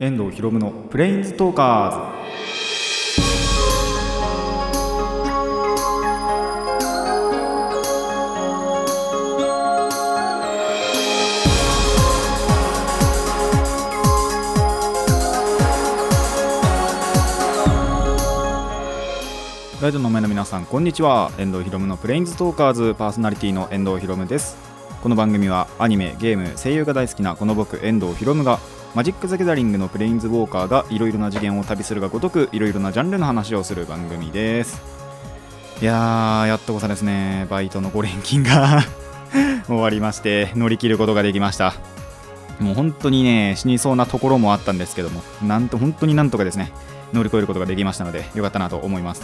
遠藤博夢のプレインズトーカーズラジオの前の皆さんこんにちは。遠藤博夢のプレインズトーカーズパーソナリティの遠藤博夢です。この番組はアニメゲーム声優が大好きなこの僕遠藤博夢がマジック・ザ・ギャザリングのプレインズ・ウォーカーがいろいろな次元を旅するがごとくいろいろなジャンルの話をする番組です。いやーやっとこさですね。バイトの5連勤が 終わりまして乗り切ることができました。もう本当にね死にそうなところもあったんですけどもなんと本当になんとかですね乗り越えることができましたのでよかったなと思います。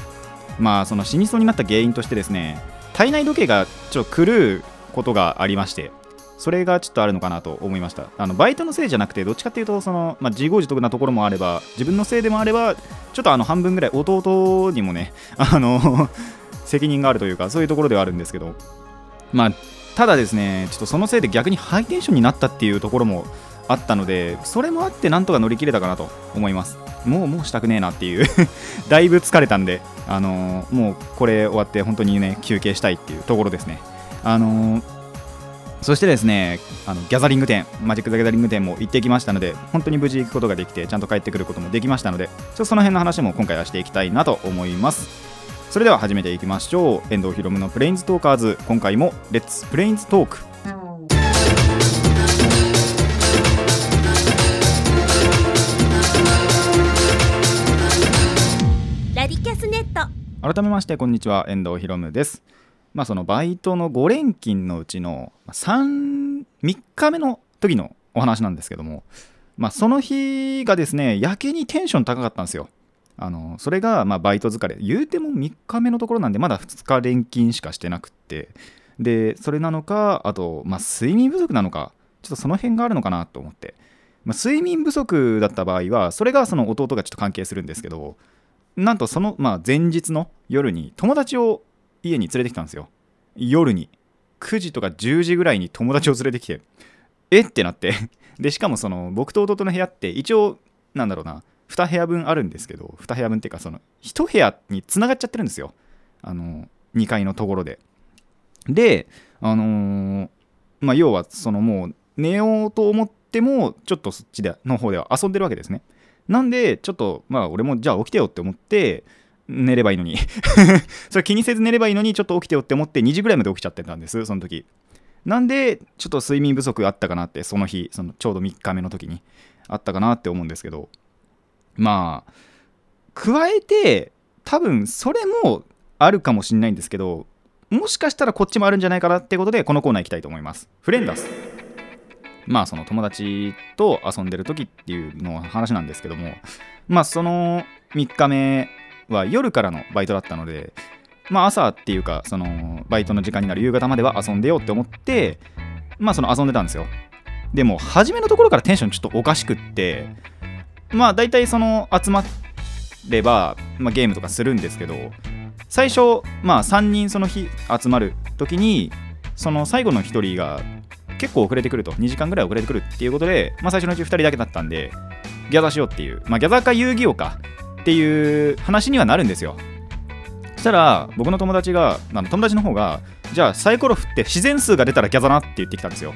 まあその死にそうになった原因としてですね体内時計がちょっと狂うことがありましてそれがちょっとあるのかなと思いました。あのバイトのせいじゃなくてどっちかっていうとその、まあ、自業自得なところもあれば自分のせいでもあればちょっとあの半分ぐらい弟にもね あの 責任があるというかそういうところではあるんですけどまあただですねちょっとそのせいで逆にハイテンションになったっていうところもあったのでそれもあってなんとか乗り切れたかなと思います。もうもうしたくねえなっていう だいぶ疲れたんであのー、もうこれ終わって本当にね休憩したいっていうところですね。あのー、そしてですねあのギャザリング店マジック・ザ・ギャザリング店も行ってきましたので本当に無事行くことができてちゃんと帰ってくることもできましたのでちょっとその辺の話も今回はしていきたいなと思います。それでは始めていきましょう。遠藤ひろむのプレインズトーカーズ。今回もレッツプレインズトークラディキャスネット。改めましてこんにちは。遠藤ひろむですまあそのバイトの5連勤のうちの3 3日目の時のお話なんですけどもまあその日がですねやけにテンション高かったんですよ。あのそれがまバイト疲れ。言うても3日目のところなんでまだ2日連勤しかしてなくって。でそれなのかあと、まあ、睡眠不足なのかちょっとその辺があるのかなと思って、まあ、睡眠不足だった場合はそれがその弟がちょっと関係するんですけどなんとその、まあ、前日の夜に友達を家に連れてきたんですよ。夜に。9時とか10時ぐらいに友達を連れてきて。え？ってなって。でしかもその僕と弟の部屋って一応なんだろうな。2部屋分あるんですけど2部屋分っていうかその1部屋に繋がっちゃってるんですよ。あの2階のところで。であのーまあ要はそのもう寝ようと思ってもちょっとそっちでの方では遊んでるわけですね。なんでちょっとまあ俺もじゃあ起きてよって思って寝ればいいのに。それ気にせず寝ればいいのにちょっと起きてよって思って2時ぐらいまで起きちゃってたんですその時。なんでちょっと睡眠不足あったかなってその日そのちょうど3日目の時にあったかなって思うんですけど。まあ加えて多分それもあるかもしれないんですけどもしかしたらこっちもあるんじゃないかなってことでこのコーナー行きたいと思います。フレンダス。まあその友達と遊んでる時っていうの話なんですけども。まあその3日目は夜からのバイトだったのでまあ朝っていうかそのバイトの時間になる夕方までは遊んでようって思ってまあその遊んでたんですよ。でも初めのところからテンションちょっとおかしくってまあ大体その集まれば、まあ、ゲームとかするんですけど最初まあ3人その日集まる時にその最後の1人が結構遅れてくると2時間ぐらい遅れてくるっていうことで、まあ、最初のうち2人だけだったんでギャザーしようっていう、まあ、ギャザーか遊戯王かっていう話にはなるんですよ。そしたら僕の友達があの友達の方がじゃあサイコロ振って自然数が出たらギャザなって言ってきたんですよ。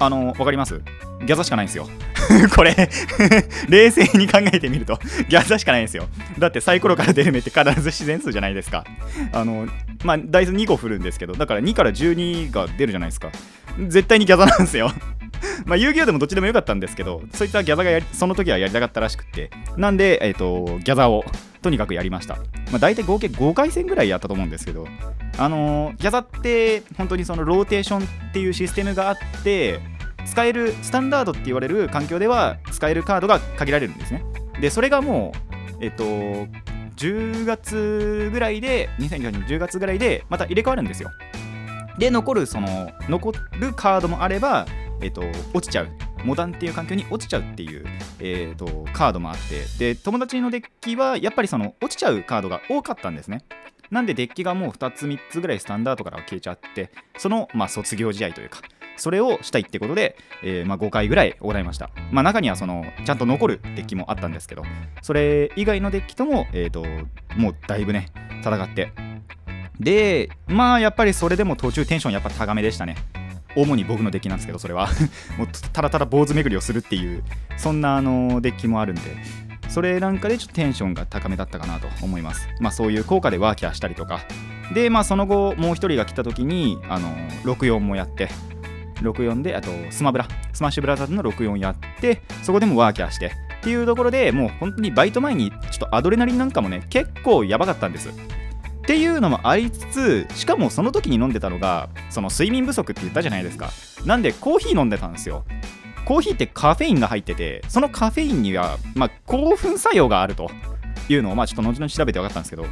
あのわかります？ギャザしかないんですよ。これ 冷静に考えてみるとギャザしかないんですよ。だってサイコロから出る目って必ず自然数じゃないですか。あのまあダイス2個振るんですけどだから2から12が出るじゃないですか。絶対にギャザなんですよ。まあ遊戯王でもどっちでもよかったんですけどそういつはギャザがやりその時はやりたかったらしくって。なんで、えー、とギャザをとにかくやりました、まあ、大体合計5回戦ぐらいやったと思うんですけどあのギャザって本当にそのローテーションっていうシステムがあって使えるスタンダードって言われる環境では使えるカードが限られるんですね。でそれがもうえっと10月ぐらいで2018年10月ぐらいでまた入れ替わるんですよ。で残るその残るカードもあればえっと落ちちゃうモダンっていう環境に落ちちゃうっていう、えー、とカードもあってで友達のデッキはやっぱりその落ちちゃうカードが多かったんですねなんでデッキがもう2つ3つぐらいスタンダードから消えちゃってそのまあ卒業試合というかそれをしたいってことで、えー、まあ、5回ぐらい行いました。まあ、中にはそのちゃんと残るデッキもあったんですけど、それ以外のデッキとも、えーと、もうだいぶね、戦って。で、まあやっぱりそれでも途中テンションやっぱ高めでしたね。主に僕のデッキなんですけど、それは。もうただただ坊主巡りをするっていう、そんなあのデッキもあるんで、それなんかでちょっとテンションが高めだったかなと思います。まあそういう効果でワーキャーしたりとか、で、まあその後、もう1人が来た時に、あの64もやって、64であとスマブラ。スマッシュブラザーズの64やってそこでもワーキャーして。っていうところでもう本当にバイト前にちょっとアドレナリンなんかもね結構やばかったんです。っていうのもありつつしかもその時に飲んでたのがその睡眠不足って言ったじゃないですか。なんでコーヒー飲んでたんですよ。コーヒーってカフェインが入っててそのカフェインには、まあ、興奮作用があると。いうのを、まあ、ちょっと後々調べて分かったんですけど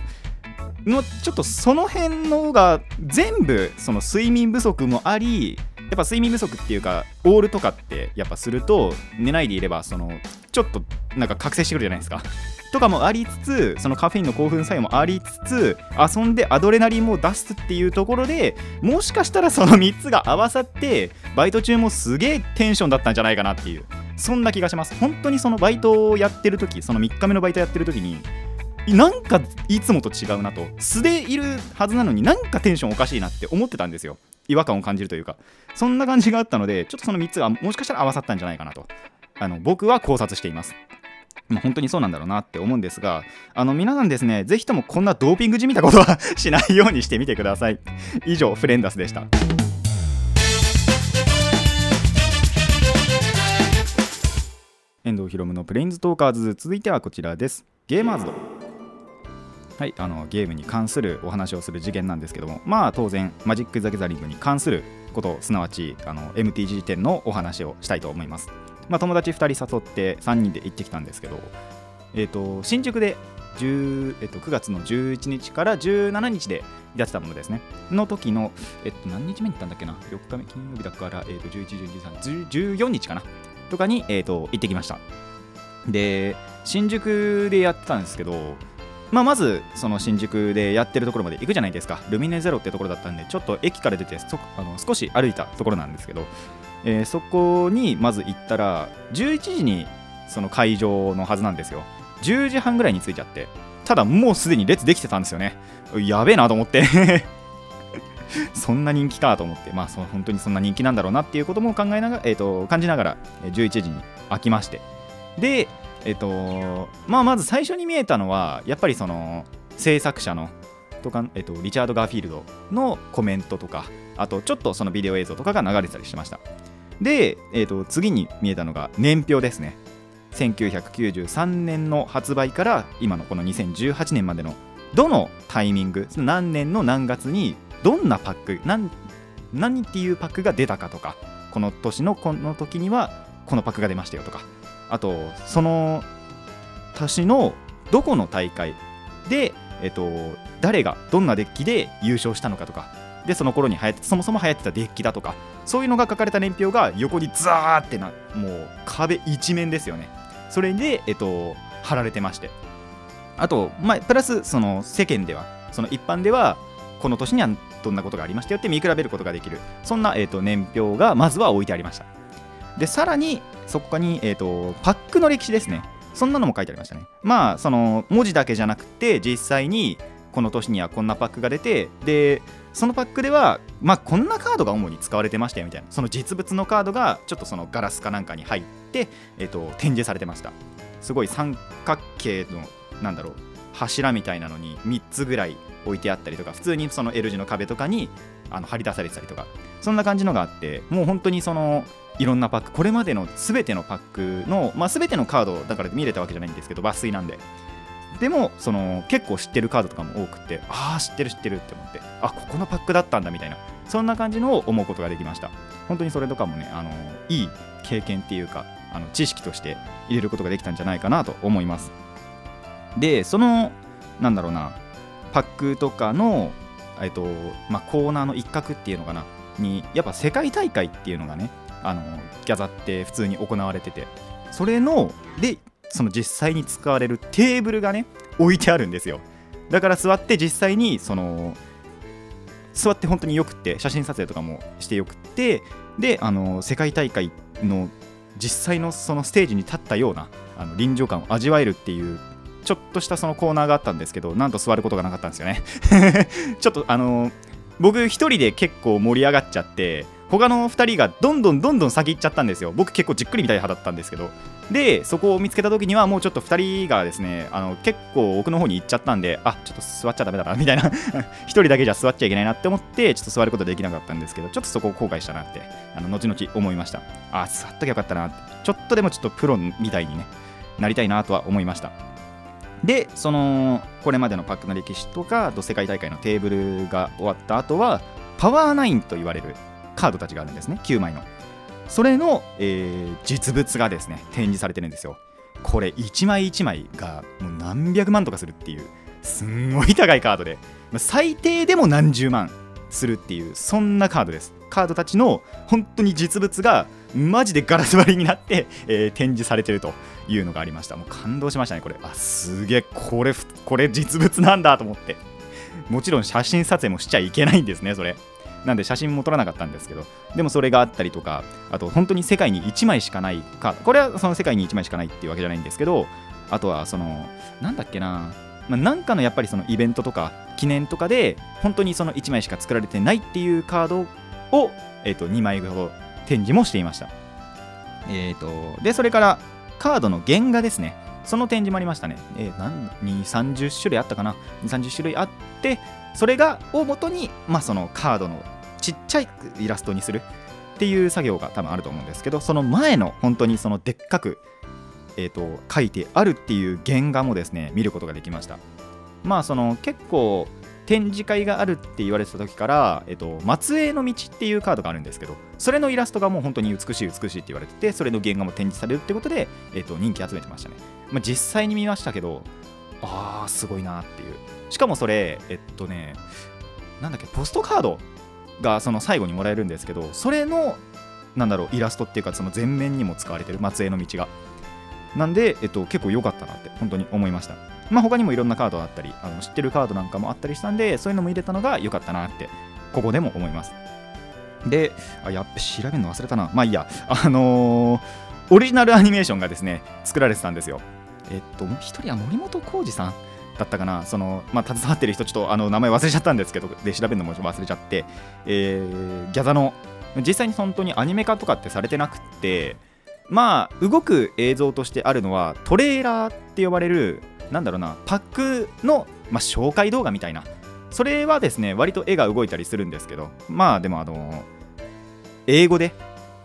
のちょっとその辺のが全部その睡眠不足もありやっぱ睡眠不足っていうかオールとかってやっぱすると寝ないでいればそのちょっとなんか覚醒してくるじゃないですか。とかもありつつそのカフェインの興奮作用もありつつ遊んでアドレナリンも出すっていうところでもしかしたらその3つが合わさってバイト中もすげえテンションだったんじゃないかなっていうそんな気がします。本当にそのバイトをやってる時その3日目のバイトやってる時になんかいつもと違うなと。素でいるはずなのになんかテンションおかしいなって思ってたんですよ。違和感を感じるというかそんな感じがあったのでちょっとその3つがもしかしたら合わさったんじゃないかなとあの僕は考察していますまあ、本当にそうなんだろうなって思うんですが、あの皆さんですね、ぜひともこんなドーピングじみたことはしないようにしてみてください。以上、フレンダスでした。遠藤ひろむのプレインズトーカーズ続いてはこちらですゲーマーズはい、あのゲームに関するお話をする次元なんですけども、まあ当然、マジック・ザ・ギャザリングに関すること、すなわちあの MTG 店のお話をしたいと思います。まあ、友達2人誘って3人で行ってきたんですけど、えーと、新宿で10、えーと、9月の11日から17日でやってたものですね。の時の、えっ、と、何日目に行ったんだっけな ?4 日目、金曜日だから、えーと、11、12、13、14日かな？とかに、えー、と行ってきました。で、新宿でやってたんですけど、まあ、まずその新宿でやってるところまで行くじゃないですか。ルミネゼロってところだったんでちょっと駅から出てあの少し歩いたところなんですけど、えー、そこにまず行ったら11時にその会場のはずなんですよ。10時半ぐらいに着いちゃってただもうすでに列できてたんですよね。やべえなと思って。そんな人気かと思ってまあそ本当にそんな人気なんだろうなっていうことも考えながら、えーと感じながら11時に開きまして。でえっとまあ、まず最初に見えたのはやっぱりその制作者のとか、えっと、リチャード・ガーフィールドのコメントとかあとちょっとそのビデオ映像とかが流れてたりしました。で、えっと、次に見えたのが年表ですね。1993年の発売から今のこの2018年までのどのタイミング何年の何月にどんなパック何何っていうパックが出たかとかこの年のこの時にはこのパックが出ましたよとかあとその年のどこの大会で、えっと、誰がどんなデッキで優勝したのかとか。でその頃に流行ってそもそも流行ってたデッキだとか。そういうのが書かれた年表が横にザーってなもう壁一面ですよね。それで、えっと、貼られてまして。あと、まあ、プラスその世間ではその一般ではこの年にはどんなことがありましたよって見比べることができる。そんな、えっと、年表がまずは置いてありました。でさらにそこに、えーと、パックの歴史ですね。そんなのも書いてありましたね。まあその文字だけじゃなくて実際にこの年にはこんなパックが出てでそのパックではまあこんなカードが主に使われてましたよみたいな。その実物のカードがちょっとそのガラスかなんかに入って、えーと、展示されてました。すごい三角形のなんだろう柱みたいなのに3つぐらい置いてあったりとか普通にその L 字の壁とかにあの張り出されてたりとか。そんな感じのがあってもう本当にそのいろんなパックこれまでの全てのパックの、まあ、全てのカードだから見れたわけじゃないんですけど抜粋なんで。でもその結構知ってるカードとかも多くてああ知ってる知ってるって思ってあここのパックだったんだみたいなそんな感じのを思うことができました。本当にそれとかもねあのいい経験っていうかあの知識として入れることができたんじゃないかなと思います。でそのなんだろうなパックとかのえっとまあ、コーナーの一角っていうのかな。にやっぱ世界大会っていうのがねあのギャザって普通に行われててそれのでその実際に使われるテーブルがね置いてあるんですよ。だから座って実際にその座って本当によくって写真撮影とかもしてよくってであの世界大会の実際のそのステージに立ったようなあの臨場感を味わえるっていうちょっとしたそのコーナーがあったんですけどなんと座ることがなかったんですよね。ちょっとあの僕一人で結構盛り上がっちゃって他の2人がどんどんどんどん先行っちゃったんですよ。僕結構じっくり見たい派だったんですけど。でそこを見つけた時にはもうちょっと2人がですねあの結構奥の方に行っちゃったんであちょっと座っちゃダメだなみたいな。1人だけじゃ座っちゃいけないなって思ってちょっと座ることできなかったんですけどちょっとそこを後悔したなってあの後々思いました。あ座っときゃよかったなちょっとでもちょっとプロみたいにねなりたいなとは思いました。でそのこれまでのパックの歴史とか世界大会のテーブルが終わった後はパワーナインと言われるカードたちがあるんですね9枚の。それの、えー実物がですね展示されてるんですよ。これ1枚1枚がもう何百万とかするっていうすんごい高いカードで。最低でも何十万するっていうそんなカードです。カードたちの本当に実物がマジでガラス張りになって、えー展示されてるというのがありました。もう感動しましたねこれ。あすげえこれこれ実物なんだと思って。もちろん写真撮影もしちゃいけないんですねそれ。なんで写真も撮らなかったんですけど。でもそれがあったりとかあと本当に世界に1枚しかないカードこれはその世界に1枚しかないっていうわけじゃないんですけどあとはそのなんだっけな。まあ、なんかのやっぱりそのイベントとか記念とかで本当にその1枚しか作られてないっていうカードを、えー、と2枚ほど展示もしていました、えー、とでそれからカードの原画ですね。その展示もありましたね、えー、何2 30種類あったかな。2 30種類あってそれがを元に、まあ、そのカードのちっちゃいイラストにするっていう作業が多分あると思うんですけどその前の本当にそのでっかくえー、と書いてあるっていう原画もですね見ることができました。まあその結構展示会があるって言われてた時から、えっと、松江の道っていうカードがあるんですけどそれのイラストがもう本当に美しい美しいって言われててそれの原画も展示されるってことで、えっと、人気集めてましたね、まあ、実際に見ましたけどあーすごいなっていう。しかもそれえっとねなんだっけポストカードがその最後にもらえるんですけどそれのなんだろうイラストっていうかその前面にも使われてる松江の道が。なんで、えっと、結構良かったなって本当に思いました。まあ、他にもいろんなカードあったりあの知ってるカードなんかもあったりしたんでそういうのも入れたのが良かったなってここでも思います。で、あやっべ調べるの忘れたな。まあいいや、あのーオリジナルアニメーションがですね作られてたんですよ。えっと、一人は森本浩二さんだったかな、そのまあ、携わってる人、ちょっとあの名前忘れちゃったんですけど、で調べるのも忘れちゃって、えーギャザの、実際に本当にアニメ化とかってされてなくって、まあ、動く映像としてあるのは、トレーラーって呼ばれる、なんだろうな、パックの、まあ、紹介動画みたいな、それはですね、割と絵が動いたりするんですけど、まあ、でも、あの英語で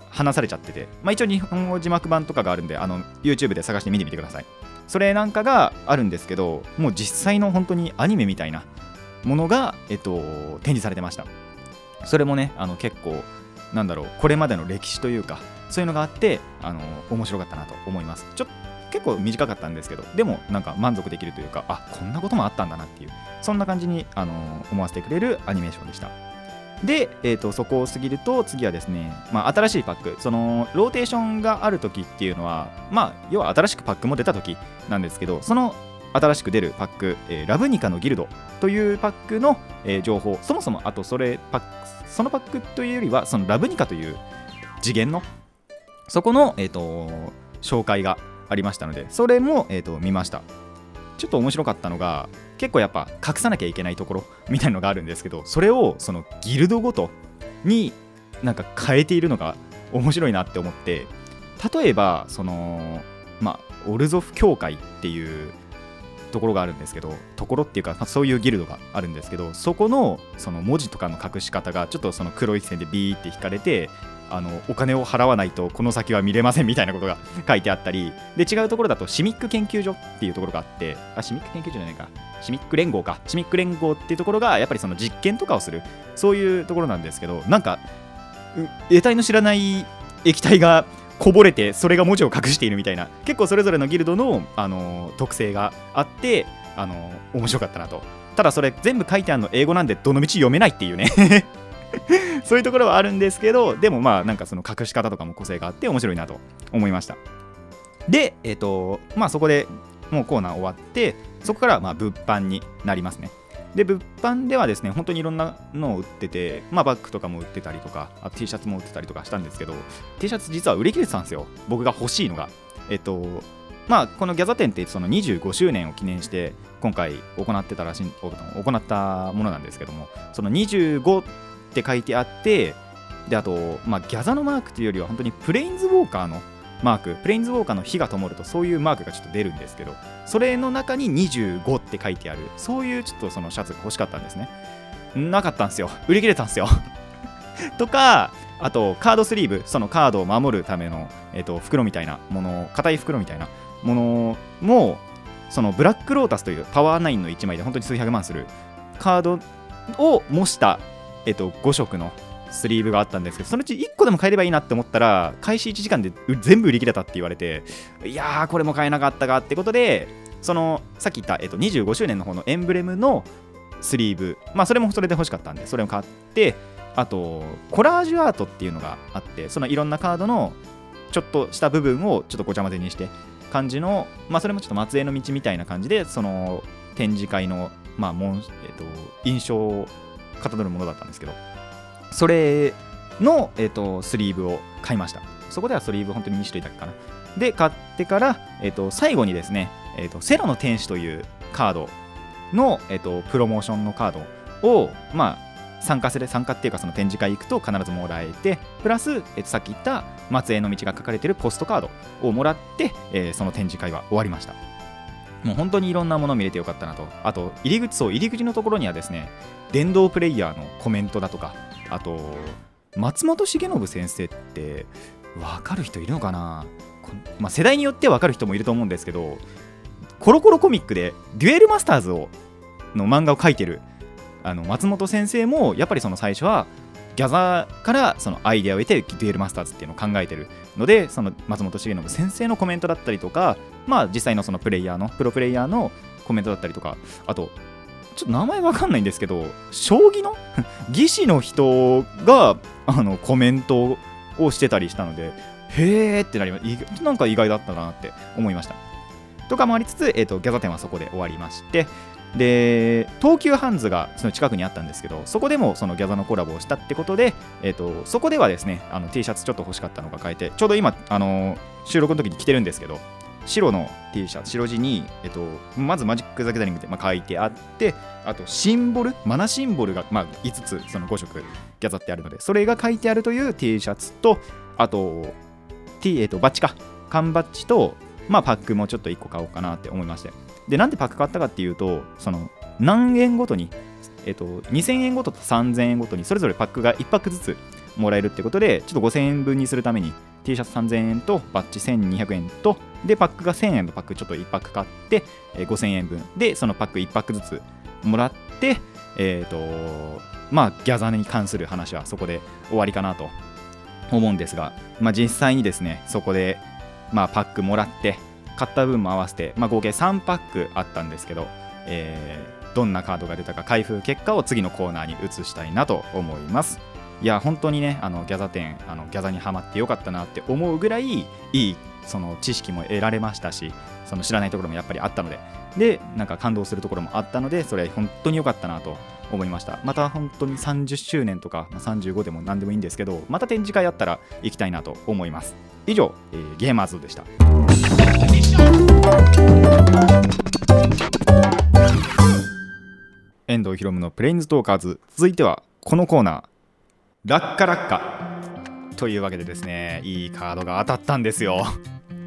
話されちゃってて、まあ、一応日本語字幕版とかがあるんで、あの YouTube で探して見てみてください。それなんかがあるんですけど、もう実際の本当にアニメみたいなものが、えっと、展示されてました。それもね、あの結構、なんだろう、これまでの歴史というか、そういうのがあって、あの面白かったなと思います。ちょっ結構短かったんですけど、でもなんか満足できるというか、あこんなこともあったんだなっていう、そんな感じに、あの思わせてくれるアニメーションでした。で、えー、とそこを過ぎると次はですね、まあ、新しいパックそのローテーションがある時っていうのはまあ要は新しくパックも出た時なんですけどその新しく出るパック、えーラブニカのギルドというパックの、えー情報そもそもあとそれパックそのパックというよりはそのラブニカという次元のそこの、えー、と紹介がありましたのでそれも、えー、と見ました。ちょっと面白かったのが結構やっぱ隠さなきゃいけないところみたいのがあるんですけどそれをそのギルドごとになんか変えているのが面白いなって思って例えばそのまあオルゾフ協会っていうところがあるんですけどところっていうかまあそういうギルドがあるんですけどそこのその文字とかの隠し方がちょっとその黒い線でビーって引かれてあのお金を払わないとこの先は見れませんみたいなことが書いてあったりで違うところだとシミック研究所っていうところがあってあシミック研究所じゃないか。シミック連合か。シミック連合っていうところがやっぱりその実験とかをする。そういうところなんですけどなんか得体の知らない液体がこぼれてそれが文字を隠しているみたいな。結構それぞれのギルドの、あの特性があって、あの面白かったなと。ただそれ全部書いてあるの英語なんでどの道読めないっていうね。そういうところはあるんですけどでもまあなんかその隠し方とかも個性があって面白いなと思いました。でえっ、とまあそこでもうコーナー終わってそこからまあ物販になりますね。で物販ではですね本当にいろんなのを売ってて、まあ、バッグとかも売ってたりとかあ T シャツも売ってたりとかしたんですけど T シャツ実は売り切れてたんですよ。僕が欲しいのが。えっとまあこのギャザ展ってその25周年を記念して今回行ってたらしい行ったものなんですけどもその25って書いてあってであと、まあ、ギャザのマークというよりは本当にプレインズウォーカーのマークプレインズウォーカーの火が灯るとそういうマークがちょっと出るんですけどそれの中に25って書いてあるそういうちょっとそのシャツが欲しかったんですね。なかったんですよ。売り切れたんですよ。とかあとカードスリーブそのカードを守るための、えー、と袋みたいなもの硬い袋みたいなものもそのブラックロータスというパワー9の1枚で本当に数百万するカードを模した、えー、と5色のスリーブがあったんですけどそのうち1個でも買えればいいなって思ったら開始1時間で全部売り切れたって言われていやーこれも買えなかったかってことでそのさっき言った、えっと、25周年の方のエンブレムのスリーブまあそれもそれで欲しかったんでそれを買ってあとコラージュアートっていうのがあってそのいろんなカードのちょっとした部分をちょっとごちゃ混ぜにして感じのまあそれもちょっと末裔の道みたいな感じでその展示会のまあもん、えっと、印象をかたどるものだったんですけどそれの、えーと、スリーブを買いました。そこではスリーブ本当に2種類だけかな。で買ってから、えーと、最後にですね、えーと、セロの天使というカードの、えー、とプロモーションのカードをまあ参加する参加っていうかその展示会行くと必ずもらえてプラス、えー、とさっき言った松江の道が書かれてるポストカードをもらって、えー、その展示会は終わりました。もう本当にいろんなもの見れてよかったなと。あと入り口そう入り口のところにはですね電動プレイヤーのコメントだとかあと松本重信先生って分かる人いるのかな、まあ、世代によって分かる人もいると思うんですけどコロコロコミックでデュエルマスターズをの漫画を描いてるあの松本先生もやっぱりその最初はギャザーからそのアイデアを得てデュエルマスターズっていうのを考えてる。のでその松本重信先生のコメントだったりとかまあ実際のそのプレイヤーのプロプレイヤーのコメントだったりとかあとちょっと名前わかんないんですけど、将棋の 技師の人があのコメントをしてたりしたので、へーってなりまなんか意外だったなって思いました。とかもありつつ、えーと、ギャザ展はそこで終わりまして、で、東急ハンズがその近くにあったんですけど、そこでもそのギャザのコラボをしたってことで、えーと、そこではですね、あの T シャツちょっと欲しかったのが変えて、ちょうど今、あの収録の時に着てるんですけど、白の T シャツ白地に、えっと、まずマジック・ザ・ギャザリングって、まあ、書いてあってあとシンボルマナシンボルが、まあ、5つその5色ギャザってあるのでそれが書いてあるという T シャツとあと T、えっと、バッチか。缶バッジと、まあ、パックもちょっと1個買おうかなって思いまして。でなんでパック買ったかっていうとその何円ごとに、えっと、2000円ごとと3000円ごとにそれぞれパックが1パックずつもらえるってことでちょっと5000円分にするために T シャツ3000円とバッジ1200円とでパックが1000円のパックちょっと1パック買って、えー、5000円分。でそのパック1パックずつもらってえっ、ー、とまあギャザーに関する話はそこで終わりかなと思うんですが、まあ、実際にですねそこで、まあ、パックもらって買った分も合わせて、まあ、合計3パックあったんですけど、えー、どんなカードが出たか開封結果を次のコーナーに移したいなと思います。いや本当にねあのギャザ店あのギャザにはまってよかったなって思うぐらいいいその知識も得られましたしその知らないところもやっぱりあったので。でなんか感動するところもあったのでそれは本当に良かったなと思いました。また本当に30周年とか、まあ、35でも何でもいいんですけどまた展示会あったら行きたいなと思います。以上、えー、ゲーマーズでした。遠藤ひろむのプレインズトーカーズ。続いてはこのコーナー。ラッカラッカというわけでですねいいカードが当たったんですよ。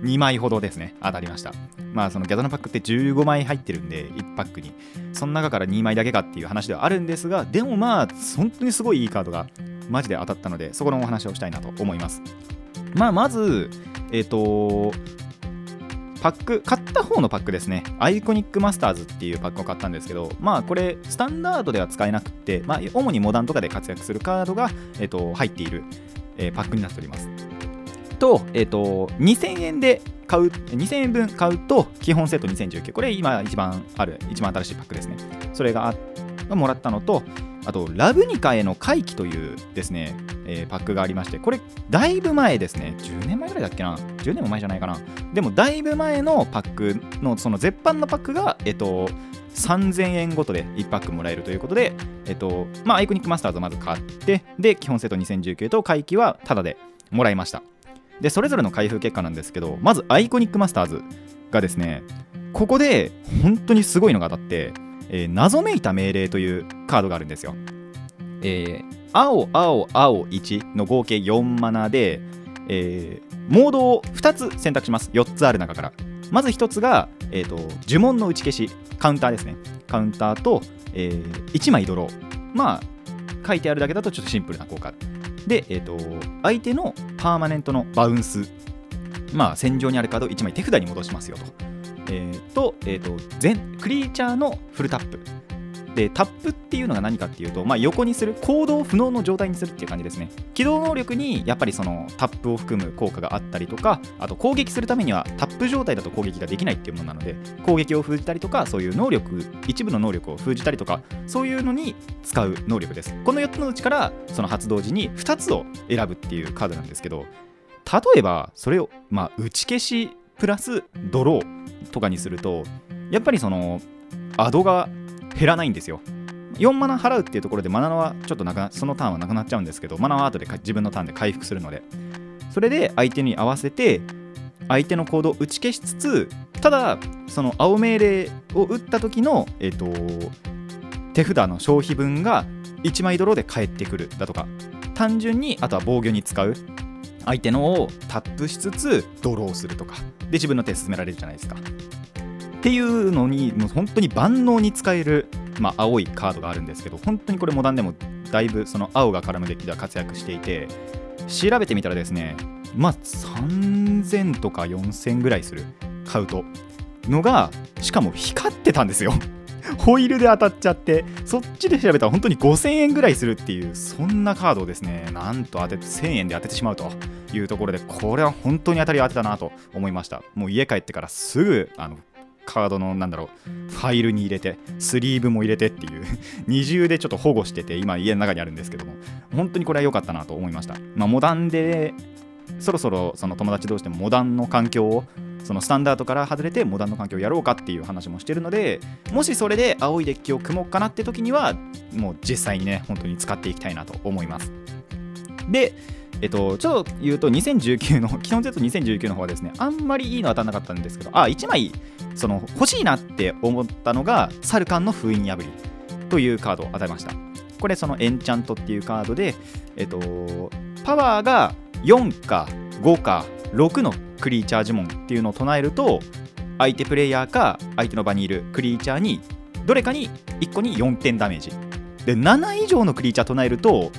2枚ほどですね当たりました。まあそのギャザのパックって15枚入ってるんで1パックに。その中から2枚だけかっていう話ではあるんですがでもまあ本当にすごいいいカードがマジで当たったのでそこのお話をしたいなと思います。まあまずえっ、ー、とパック買った方のパックですね。アイコニックマスターズっていうパックを買ったんですけどまあこれスタンダードでは使えなくて、まあ、主にモダンとかで活躍するカードが、えーと、入っている、えー、パックになっております。と,、えーと、2000円で買う2000円分買うと基本セット2019これ今一番ある一番新しいパックですね。それがもらったのとあとラブニカへの回帰というですねえーパックがありましてこれだいぶ前ですね。10年前ぐらいだっけな。10年も前じゃないかな。でもだいぶ前のパックのその絶版のパックがえっと3000円ごとで1パックもらえるということで、えっとまあ、アイコニックマスターズをまず買ってで基本セット2019と回帰はタダでもらいました。でそれぞれの開封結果なんですけどまずアイコニックマスターズがですねここで本当にすごいのが当たって、えー謎めいた命令というカードがあるんですよ、えー青青青1の合計4マナで、えーモードを2つ選択します。4つある中から。まず1つが、えーと呪文の打ち消しカウンターですね。カウンターと、え1枚ドロー。まあ書いてあるだけだとちょっとシンプルな効果。で、えー、と相手のパーマネントのバウンスまあ戦場にあるカードを1枚手札に戻しますよと,、えーと,、えー、と全クリーチャーのフルタップ。でタップっていうのが何かっていうと、まあ、横にする行動不能の状態にするっていう感じですね。起動能力にやっぱりそのタップを含む効果があったりとかあと攻撃するためにはタップ状態だと攻撃ができないっていうものなので攻撃を封じたりとかそういう能力一部の能力を封じたりとかそういうのに使う能力です。この4つのうちからその発動時に2つを選ぶっていうカードなんですけど例えばそれを、まあ、打ち消しプラスドローとかにするとやっぱりそのアドが減らないんですよ。4マナ払うっていうところでマナはちょっとなくなそのターンはなくなっちゃうんですけどマナは後で自分のターンで回復するので。それで相手に合わせて相手の行動を打ち消しつつただその青命令を打った時の、えっと手札の消費分が1枚ドローで返ってくるだとか。単純にあとは防御に使う。相手のをタップしつつドローするとか。で自分の手進められるじゃないですか。っていうのにもう本当に万能に使える、まあ、青いカードがあるんですけど本当にこれモダンでもだいぶその青が絡むデッキでは活躍していて調べてみたらですねまあ3000とか4000ぐらいする買うとのがしかも光ってたんですよ。ホイールで当たっちゃってそっちで調べたら本当に5000円ぐらいするっていうそんなカードをですねなんと当てて1000円で当ててしまうというところでこれは本当に当たりを当てたなと思いました。もう家帰ってからすぐあのカードのなんだろうファイルに入れてスリーブも入れてっていう 二重でちょっと保護してて今家の中にあるんですけども本当にこれは良かったなと思いました、まあ、モダンでそろそろその友達同士でもモダンの環境をそのスタンダードから外れてモダンの環境をやろうかっていう話もしてるのでもしそれで青いデッキを組もうかなって時にはもう実際にね本当に使っていきたいなと思います。でえっと、ちょっと言うと2019の基本セット2019の方はですねあんまりいいの当たんなかったんですけどあ1枚その欲しいなって思ったのがサルカンの封印破りというカードを与えました。これそのエンチャントっていうカードでえっとパワーが4か5か6のクリーチャー呪文っていうのを唱えると相手プレイヤーか相手の場にいるクリーチャーにどれかに1個に4点ダメージ。で7以上のクリーチャー唱えると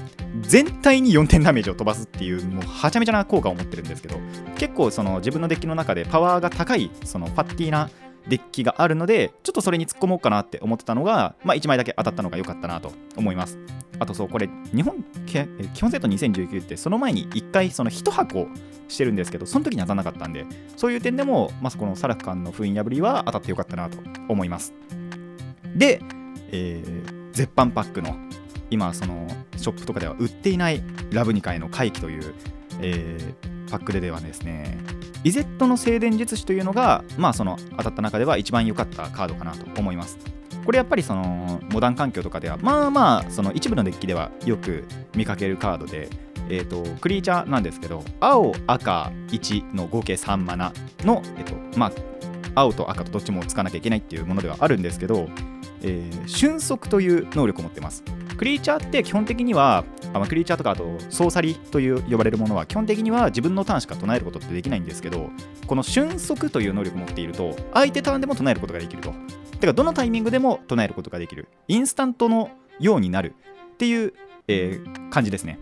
全体に4点ダメージを飛ばすっていうもうはちゃめちゃな効果を持ってるんですけど結構その自分のデッキの中でパワーが高いそのファッティーなデッキがあるのでちょっとそれに突っ込もうかなって思ってたのが、まあ、1枚だけ当たったのが良かったなと思います。あとそうこれ日本け基本セット2019ってその前に1回その1箱してるんですけどその時に当たらなかったんでそういう点でも、まあ、このサラフカンの封印破りは当たってよかったなと思います。で、えー絶版パックの今そのショップとかでは売っていないラブニカへの回帰という、えーパックでではですねイゼットの静電術師というのがまあその当たった中では一番良かったカードかなと思います。これやっぱりそのモダン環境とかではまあまあその一部のデッキではよく見かけるカードでえー、とクリーチャーなんですけど青赤1の合計3マナの、えーとまあ、青と赤とどっちも使わなきゃいけないっていうものではあるんですけど、えー瞬足という能力を持ってます。クリーチャーって基本的にはあ、クリーチャーとかあとソーサリという呼ばれるものは基本的には自分のターンしか唱えることってできないんですけどこの瞬足という能力を持っていると相手ターンでも唱えることができると。てかどのタイミングでも唱えることができる。インスタントのようになるっていう、えー感じですね。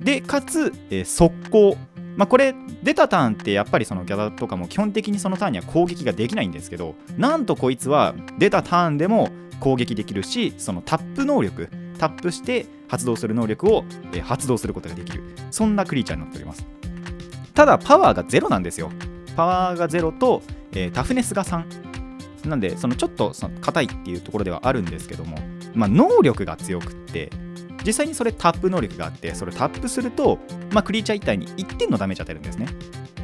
でかつ、えー速攻。まあ、これ出たターンってやっぱりそのギャザーとかも基本的にそのターンには攻撃ができないんですけどなんとこいつは出たターンでも攻撃できるしそのタップ能力タップして発動する能力を、発動することができる。そんなクリーチャーになっております。ただパワーが0なんですよ。パワーが0と、えータフネスが3なんでそのちょっと硬いっていうところではあるんですけども、まあ、能力が強くって実際にそれタップ能力があってそれタップすると、まあ、クリーチャー1体に1点のダメージ与えるんですね。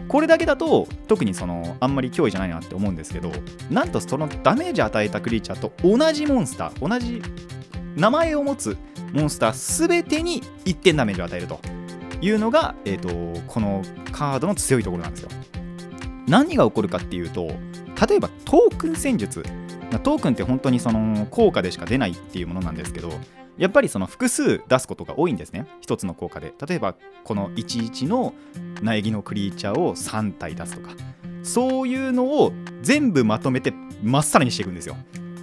これだけだと特にそのあんまり脅威じゃないなって思うんですけどなんとそのダメージ与えたクリーチャーと同じモンスター同じ名前を持つモンスター全てに1点ダメージを与えるというのが、えーと、このカードの強いところなんですよ。何が起こるかっていうと例えばトークン戦術。トークンって本当にその効果でしか出ないっていうものなんですけどやっぱりその複数出すことが多いんですね。1つの効果で。例えばこの11の苗木のクリーチャーを3体出すとか。そういうのを全部まとめてまっさらにしていくんですよ。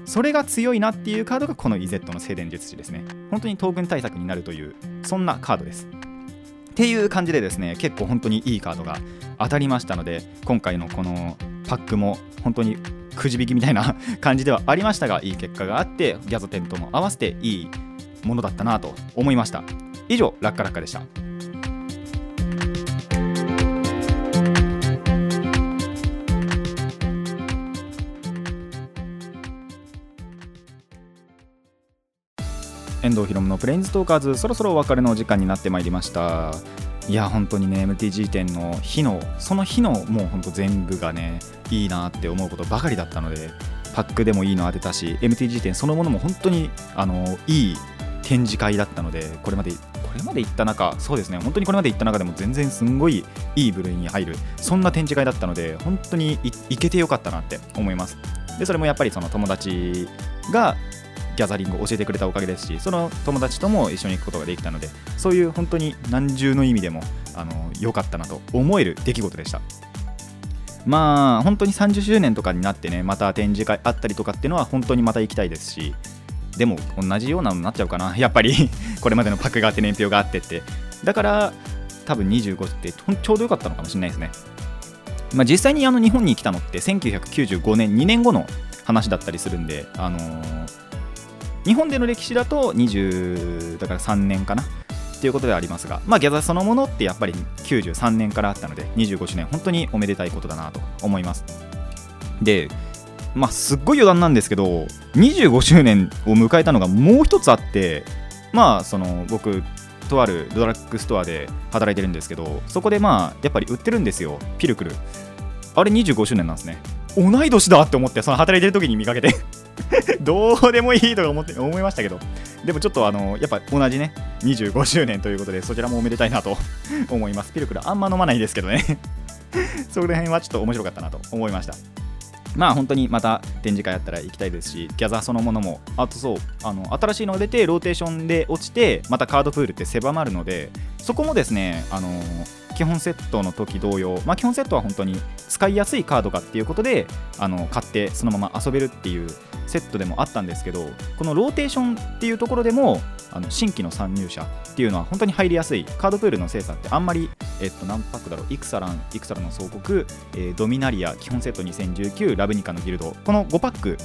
それが強いなっていうカードがこの EZ の静電術師ですね。本当にトークン対策になるというそんなカードです。っていう感じでですね結構本当にいいカードが当たりましたので今回のこのパックも本当にくじ引きみたいな感じではありましたがいい結果があってギャザテンとも合わせていいものだったなと思いました。以上ラッカラッカでした。ひろむのプレインズトーカーズそろそろお別れのお時間になってまいりました。いや本当にね MTG 店の日のその日のもう本当全部がねいいなって思うことばかりだったのでパックでもいいの当てたし MTG 店そのものも本当にあのいい展示会だったのでこれまでこれまで行った中そうですね本当にこれまで行った中でも全然すんごいいい部類に入るそんな展示会だったので本当に行けてよかったなって思います。でそれもやっぱりその友達がギャザリングを教えてくれたおかげですしその友達とも一緒に行くことができたのでそういう本当に何重の意味でもあの良かったなと思える出来事でした。まあ本当に30周年とかになってねまた展示会あったりとかっていうのは本当にまた行きたいですしでも同じようなのになっちゃうかな。やっぱり これまでのパクがあって年表があってって。だから多分25ってちょうどよかったのかもしれないですね。まあ、実際にあの日本に来たのって1995年2年後の話だったりするんで、あのー日本での歴史だと20だから3年かな。っていうことでありますが、まあ、ギャザーそのものってやっぱり93年からあったので25周年本当におめでたいことだなと思います。でまあすっごい余談なんですけど25周年を迎えたのがもう一つあってまあその僕とあるドラッグストアで働いてるんですけどそこでまあやっぱり売ってるんですよピルクル。あれ25周年なんですね。同い年だって思ってその働いてる時に見かけて。どうでもいいとか思って思いましたけど。でもちょっとあのやっぱ同じね25周年ということでそちらもおめでたいなと 思います。ピルクルあんま飲まないですけどね。そこら辺はちょっと面白かったなと思いました。まあ本当にまた展示会やったら行きたいですしギャザーそのものもあとそうあの新しいのが出てローテーションで落ちてまたカードプールって狭まるのでそこもですねあの基本セットの時同様、まあ、基本セットは本当に使いやすいカードかっていうことであの買ってそのまま遊べるっていうセットでもあったんですけどこのローテーションっていうところでもあの新規の参入者っていうのは本当に入りやすいカードプールの狭さってあんまり、えっと、何パックだろうイクサランイクサランの相克、えー、ドミナリア基本セット2019ラブニカのギルド。この5パック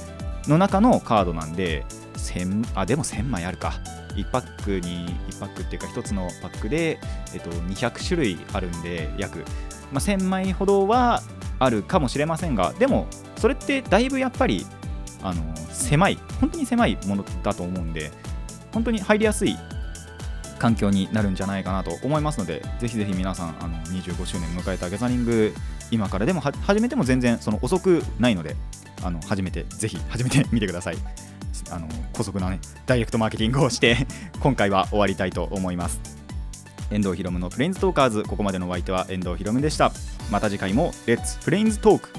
の中のカードなんで1000あでも1000枚あるか。1パックに1パックっていうか1つのパックで、えっと、200種類あるんで約、まあ、1000枚ほどはあるかもしれませんがでもそれってだいぶやっぱりあの狭い本当に狭いものだと思うんで本当に入りやすい環境になるんじゃないかなと思いますのでぜひぜひ皆さんあの25周年迎えたギャザリング今からでも始めても全然その遅くないのであの初めてぜひ始めてみてください。あの古速なねダイレクトマーケティングをして 今回は終わりたいと思います。遠藤ひろむのプレインズトーカーズ。ここまでのお相手は遠藤ひろむでした。また次回もレッツプレインズトーク